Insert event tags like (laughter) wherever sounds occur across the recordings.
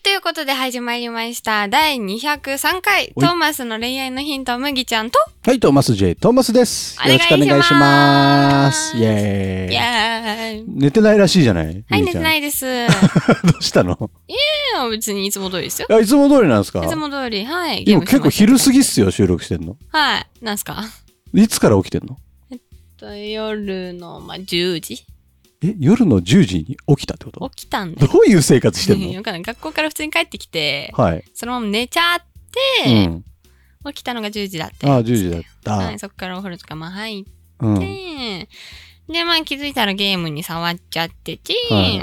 ということで始まりました。第203回、トーマスの恋愛のヒント、麦ちゃんと、はい、トーマス J、トーマスです。よろしくお願いします。イェイーイ。エーイ。寝てないらしいじゃない？はい、寝てないです。い (laughs) どうしたの？や、別にいつも通りですよ。あいつも通りなんですか？いつも通り、はい。でも結構昼過ぎ。ぎっすよ、収録してんの。はい、なんすか？いつから起きてんの？と夜の、まあ、10時え、夜の10時に起きたってこと？起きたんだどよ。ういう生活してんの？(laughs) わかんない学校から普通に帰ってきて、はい。そのまま寝ちゃっうて、ん。起きたのが10時だって。ああ、10時だった。はい、そっからお風呂とかまあ入っうん。て、で、まあ気づいたらゲームに触っちゃってて、はい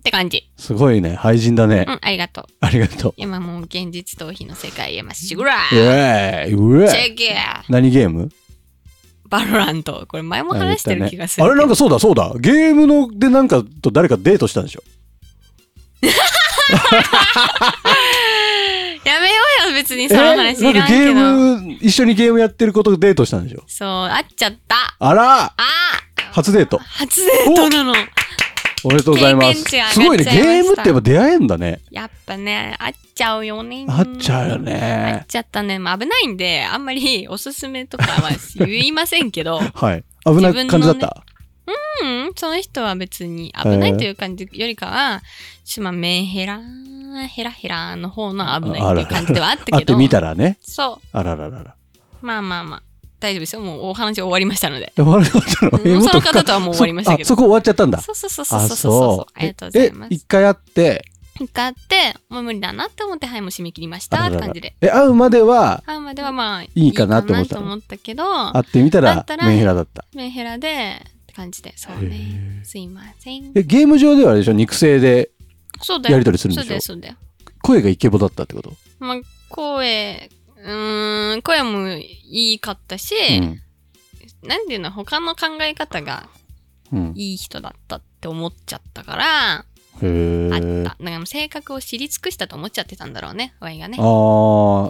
って感じ。すごいね。廃人だねう。ん、ありがとう。ありがとう。今もう現実逃避の世界へまっしぐらイェーイうえチェケー何ゲーム？VALORANT。これ前も話してる気がする。あれなんかそうだそうだ。ゲームのでなんかと誰かデートしたんでしょ？(laughs) やめようよ、別にその話いらんけど。ーム、一緒にゲームやってることでデートしたんでしょそう、会っちゃった。あらあ初デート。初デートなの。おめでとうございます。すごいね。ゲームってやっぱ出会えんだね。やっぱね、会っちゃうよね。会っちゃうよ会っね。ちゃったね。まあ危ないんで、あんまりおすすめとかは言いませんけど、(laughs) はい。危ない感じだった？うん、その人は別に危ないという感じよりかは、ちょっメンヘラ、ヘラヘラの方の危ないっていう感じではあったけど。会ってみたらね。そあらららら。う。まあまあまあ。大丈夫ですよ。もうお話終わりましたので。終わりましたのその方とはもう終わりましたけどそあ (laughs) そこ終わっちゃったんだ。そうそうそうそうあ、そうそう。ありがとうございまえ、す。一回会って、一回会って、もう無理だなって思って、はい、もう締め切りましたって感じで。え、会うまでは、会うまではまあ、いいかなって思ったのいいかなと思ったけど、会ってみたらメンヘラだった。メンヘラで、って感じで、そうね。すいません。え、ゲーム上ではあれでしょ？肉声でそうだよ。やり取りするんでしょ？そうだよ、そうだよ。声がイケボだったってこと？まあ、声、うーん、声もいいかったし、うん。なんていうの、他の考え方がうん。いい人だったって思っちゃったから、あへった。え。だか性格を知り尽くしたと思っちゃってたんだろうね、ワイがね。あ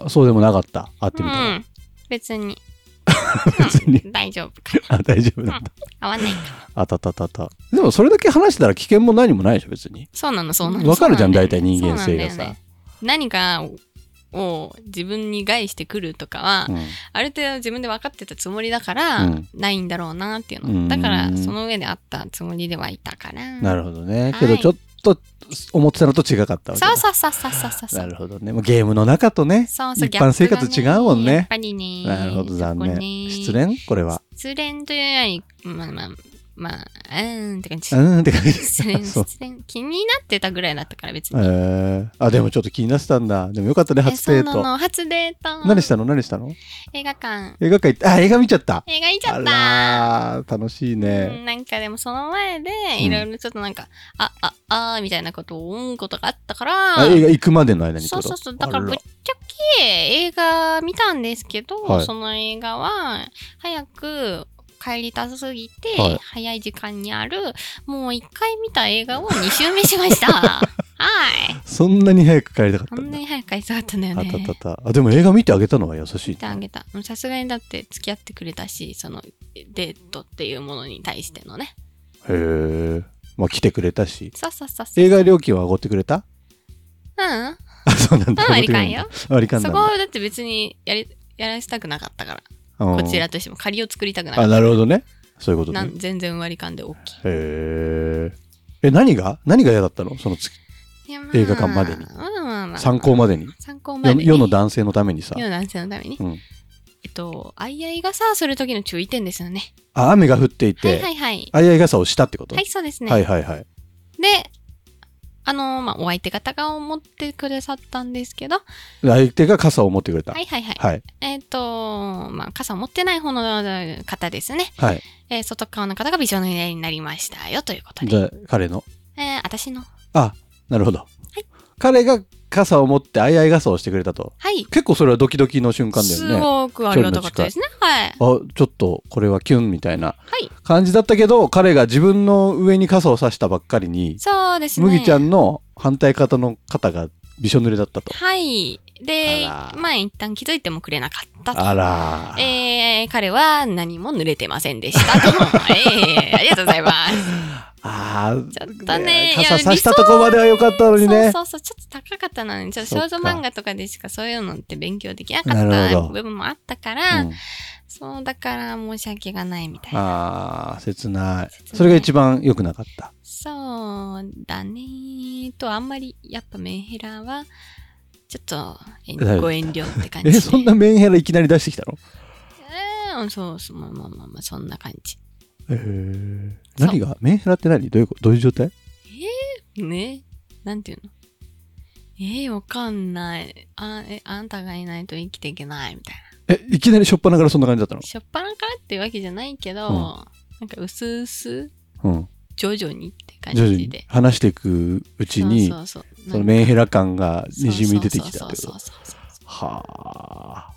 あ、そうでもなかった。会ってうみたら。ん。別に。(laughs) 別にうん大丈夫かあ、大丈夫なんだ。合わないかあたたたた。でもそれだけ話したら危険も何もないでしょ、別に。そうなの、そうなの。わかるじゃん、大体人間性がさ。何かを自分に害してくるとかは、うんある程度自分で分かってたつもりだから、うんないんだろうなっていううんの。だから、その上であったつもりではいたから。なるほどね。はいけどちょっと思ってたのと違かったわけだそうそうそうそうそうそう。なるほどね。もうゲームの中とね、そうそう一般生活違うもんね。やっぱりね。なるほど、残そこね念。失恋？これは。失恋というより、まあまあ、まあ、うーんって感じう。ーんって感じ。失恋、そう。失恋。気になってたぐらいだったから別えに。ー、あ、でもちょっと気になってたんだ。でもよかったね、え初デート。そうなの、初デート。何したの？何したの？映画館。映画館行って、あ、映画見ちゃった。映画行っちゃあった。楽しいうね。ん、なんかでもその前でうんいろいろちょっとなんか、あああーみたいなことを思うことがあったからあ、映画行くまでの間にそうそうそうだからぶっあちゃけ映画見たんですけど、はいその映画は早く帰りたすぎて、はい。早い時間にあるもう一回見た映画を2周目しました。(laughs) はい。そんなに早く帰りたかったこんんだ。なに早く帰りたかったんだよあねたたた。あ、でも映画見てあげたのは優しい。見てあげた。さすがにだって付き合ってくれたしそのデートっていうものに対してのね。へえ。まあ来てくれたし。そうそうそうそう。映画料金はおごってくれた？うん。あ、そうなんだ。うん割り勘よ。割り勘なんだ。そこはだって別にやりやらせたくなかったから、うんこちらとしても借りを作りたくなかあ、った。なるほどね。そういうことね。なん全然割り勘で OK。へえ。え、何が？何が嫌だったの？その月いやま映画館までにまあまあまあ参考までに？参考までに。世世の男性のためにさ世。の男性のために。うん。えっと、相合い傘する時の注意点ですよね。あ、雨が降っていはいて、はいはい。あいあい傘をしたってこと？はい、そうですね。はいはいはい。で、あのまあ、お相手方が思ってくださったんですけど、は相手が傘を持ってくれた。いはいはい。はい。えっと、まあ、傘を持ってない方の方ですね。はい。えー外側の方が美女の家になりましたよということで。じゃあ、彼の？えー私の。あ、なるほど。彼が傘を持って相合い傘をしてくれたと。はい。結構それはドキドキの瞬間だよすね。ごくありがたかったですね。はい。あ、ちょっとこれはキュンみたいなはい。感じだったけど、彼が自分の上に傘を差したばっかりに、そうですね。麦ちゃんの反対肩の肩がびしょ濡れだったと。はい。でまあ一旦気づいてもくれなかったと。あらー。えー、彼は何も濡れてませんでしたと。(laughs) えー、ありがとうございます。ああ、ちょっとね傘差したとこまでは良かったのにね。そうそうそう、ちょっと高かったのに、ちょっと少女漫画とかでしかそういうのって勉強できなかなった部分もあったから、うんそう、だから申し訳がないみたいな。ああ、切ない。それが一番良くなかった。そうだね。と、あんまり、やっぱメンヘラは、ちょっとご遠慮って感じ (laughs) え、で。そんなメンヘラいきなり出してきたの？えーそうそう、まあまあまあまあ、そんな感じ。えー、何が？メンヘラって何？どういうどういう状態？ね？なんていうの？えー、わかんない。あ、え、あんたがいないと生きていけないみたいな。え、いきなりしょっぱなからそんな感じだったの？しょっぱなからっていうわけじゃないけど、うん。なんか薄々、うん。徐々にって感じで。話していくうちに、そうそうそう。そのメンヘラ感がにじみ出てきたってこと？はあ。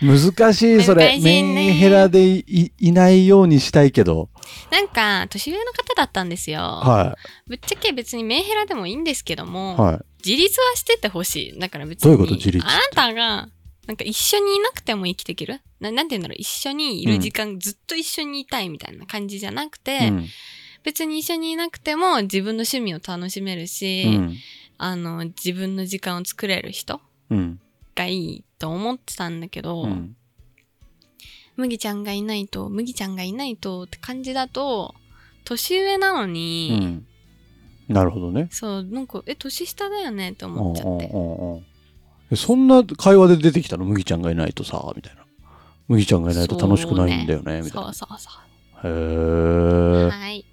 難しい、それ。メンヘラでいいいないようにしたいけど。なんか、年上の方だったんですよ。はぶっちゃけ別にメンヘラでもいいんですけども、い。はい。自立はしててほしい。だから別に。どういうこと自立あなたが、なんか一緒にいなくても生きていける？ななんて言うんだろう一緒にいる時間、ずっと一緒にいたいみたいな感じじゃなくて、うん。別に一緒にいなくても自分の趣味を楽しめるし、うん。あの、自分の時間を作れる人うん。がいいと思ってたんだけど、うん。麦ちゃんがいないと、麦ちゃんがいないとって感じだと、年上なのうに、ん。なるほどね。そう、なんか、え、年下だよねって思っちゃって。うんうんうんうんえそんな会話で出てきたの麦ちゃんがいないとさ、みたいな。麦ちゃんがいないと楽しくないんだよね、みたいなそう。そうそへう。え。はい。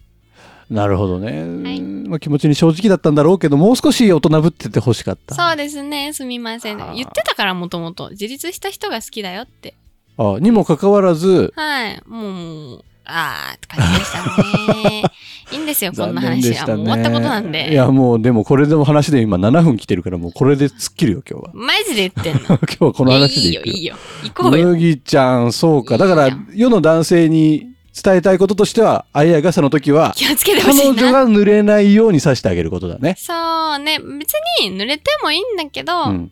なるほどね。いまあ、気持ちに正直だったんだろうけど、もう少し大人ぶってて欲しかった。そうですね。すみません。はあ言ってたから、もともと。自立した人が好きだよって。あにもかかわらず、はい。もう、あーって感じでしたね。いいんですよ、こんな話は。ね。もう終わったことなんで。いや、もう、でもこれでも話で今7分来てるから、もうこれで突っ切るよ、今日は。マジで言ってんの？(laughs) 今日はこの話でいいやいいよ。いいよ。行こうよ。麦ちゃん、そうか。だから世の男性に伝えたいこととしては、あいあい傘の時は、気をつけてほ彼しいな。女が濡れないようにさせてあげることだね。そうね。別に濡れてもいいんだけど、うん。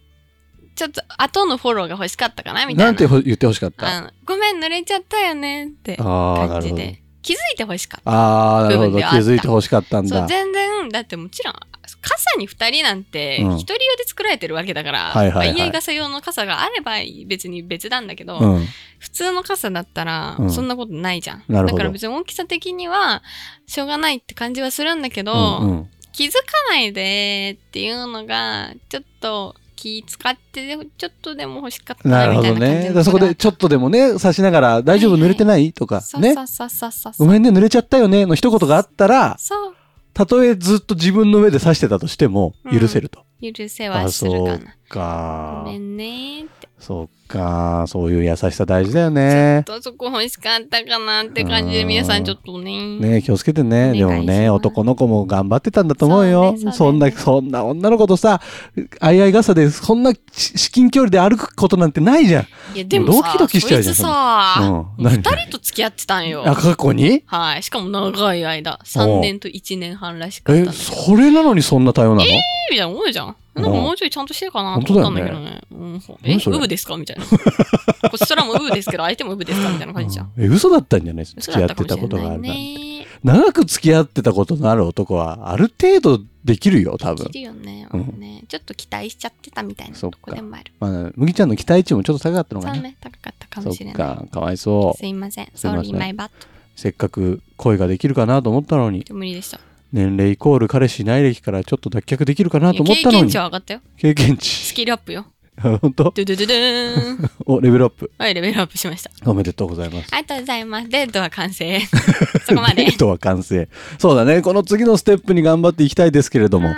ちょっと後のフォローが欲しかったかなみたいな。なんてほ言ってほしかった？ごめん、濡れちゃったよねって。感じで。気づいて欲しかった。ああ、なるほど。気づいてほしかったんそう、だ。全然、だってもちろん、傘に二人なんて、うん一人用で作られてるわけだから、家傘用の傘があれば別に別なんだけど、うん。普通の傘だったらう、んそんなことないじゃん。なるほどだから別に大きさ的には、しょうがないって感じはするんだけど、うんうん気づかないでっていうのが、ちょっと気使って、ちょっとでも欲しかったなるほどね。そこでちょっとでもね、差しながら、大丈夫濡れてない？とか、ね？ごめんね、濡れちゃったよね、の一言があったら。たとえずっと自分の上で刺してたとしても、うん許せると。許せはするかそうな。かごめ。んねーって。そうか。そういう優しさ大事だよね。ちょっとそこ欲しかったかなって感じで、皆さんちょっとね。ね気をつけてね。でもね、男の子も頑張ってたんだと思うよ。そうねそんな、そんな女の子とさ、あいあい傘で、そんなし至近距離で歩くことなんてないじゃん。いや、でもさ、ドキドキしちゃうじゃんそいつさ、うん人と付き合ってたんよ。あ、過去に？はい。しかも長い間。3年と1年半らしかったんえ。それなのにそんな対応なの、みたいな思うじゃん。なんかもうちょいちゃんとしてるかなと思ったんだけどね。うん、え、ウブですかみたいな。(laughs) こちらもウブですけど、相手もウブですかみたいな感じじゃん。うんえ、嘘だったんじゃない？付嘘き合ってたことがある。ね。長く付き合ってたことのある男は、ある程度できるよ、多分い。るよね。ねちょっと期待しちゃってたみたいなとこでもある。まあ、麦ちゃんの期待値もちょっと高かったのかな。そうね、高かったかそもしれない。っか、かわいそう。すいません。すいません sorry, my bad. せっかく恋ができるかなと思ったのに、で無理でした。年齢イコール彼氏いない歴からちょっと脱却できるかなと思ったのに経験値、は上がったよ。経験ス値。キルアップよ。(laughs) 本当？ドゥドゥドゥドゥーン。お、レベルアップ。はい、レベルアップしました。おめでとうございます。ありがとうございます。デートは完成。(laughs) そこまでデ。ートは完成。そうだね。この次のステップに頑張っていきたいですけれども、は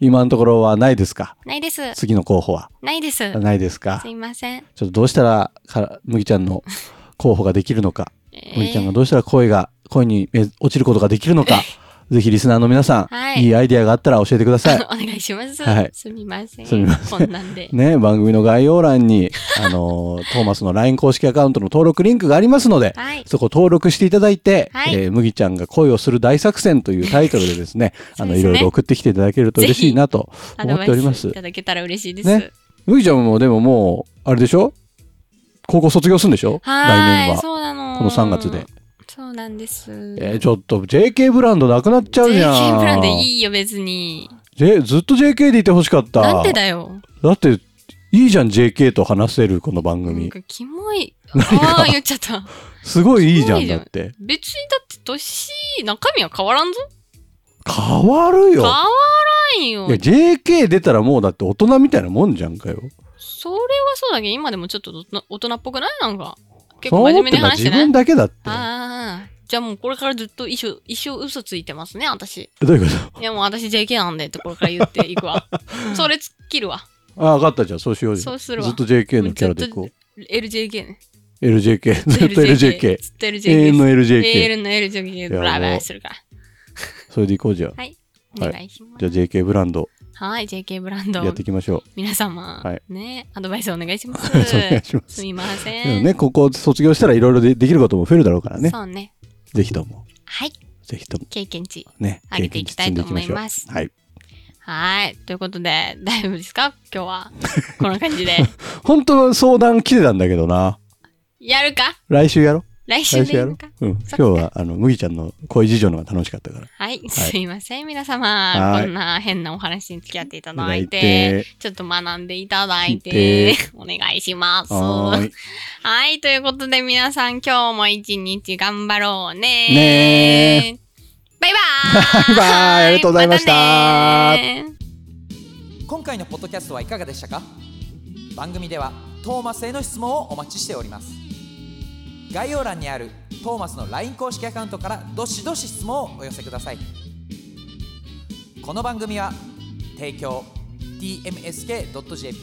今のところはないですか？い。ないです。次の候補は？ないです。すないですか？いません。ちょっとどうしたらか、麦ちゃんの (laughs) 候補ができるのか、え麦ちゃんがどうしたら恋が、恋にえ落ちることができるのか、ぜひリスナーの皆さん、はいいいアイディアがあったら教えてください。(laughs) お願いします。はいすみません。すみませんこんなんで。(laughs) ね、番組の概要欄に、(laughs) あのートーマスの LINE 公式アカウントの登録リンクがありますので、はい。そこ登録していただいて、はいえー麦ちゃんが恋をする大作戦というタイトルでですね、あの、いろいろ送ってきていただけると嬉しいなと思っておりますい。ただけたら嬉しいです。ね麦ちゃんもでももう、あれでしょ？高校卒業するんでしょ？来はい、年は。そうなの。この3月で。。そうなんです。えーちょっと JK ブランドなくなっちゃうじゃん。JK ブランドいいよ、別に。J ずっと JK でいてほしかった。なんでだよ。だって、いいじゃん JK と話せるこの番組。なんかキモい。ああ、言っちゃった。すごいいいじゃんだって。別にだって年、中身は変わらんぞ。変わるよ。変わらんよいや、。JK 出たらもうだって大人みたいなもんじゃんかよ。それはそうだけど、今でもちょっと大人大人っぽくない？なんか。結構真面目話してない自分だけだって。ああ。じゃあもうこれからずっと一生、一生嘘ついてますね、私。どういうこいやもう私 JK なんでってこれから言っていくわ。(laughs) それ切るわ。とあ、分かったじゃん。そうしようよ。そうするわずっと JK のキャラでいこう。LJK ね。LJK。ずっと LJK。ずっと LJK。永遠の LJK。AL の LJK ブラブラするから。それでいこうじゃあ。はい。おはい願いします。じゃあ JK ブランドはい、JK ブランドやっ。ていきましょ皆様、はいね、アドバイスお願いします。う。(laughs) お願いしますす。みません。でもね、ここ卒業したらいろいろでできることも増えるだろうからね。そうね。ぜひとも、はい。ぜひとも経験値。ね、上げていきたいと思いますはい。はい。ということで、大丈夫ですか？今日は。(laughs) こんな感じで。(laughs) 本当は相談来てたんだけどな。やるか？来週やろ来週来週でやる？かうん。今日は、あの、麦ちゃんの恋事情の方が楽しかったから。はい。すいません、皆様。はいこんな変なお話に付き合っていただいてて、ちょっと学んでいただいてで、お願いします。はーい。はい。ということで皆さん今日も一日頑張ろうね。ねバイバーイ (laughs) バイバイありがとうございましたたね今回のポッドキャストはいかがでしたか？番組ではトーマスへの質問をお待ちしております概要欄にあるトーマスの LINE 公式アカウントからどしどし質問をお寄せください。この番組は提供 tmsk.jp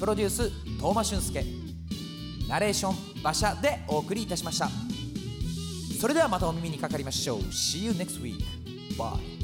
プロデューストーマ俊介ナレーション馬車でお送りいたしました。それではまたお耳にかかりましょう。See you next week. Bye.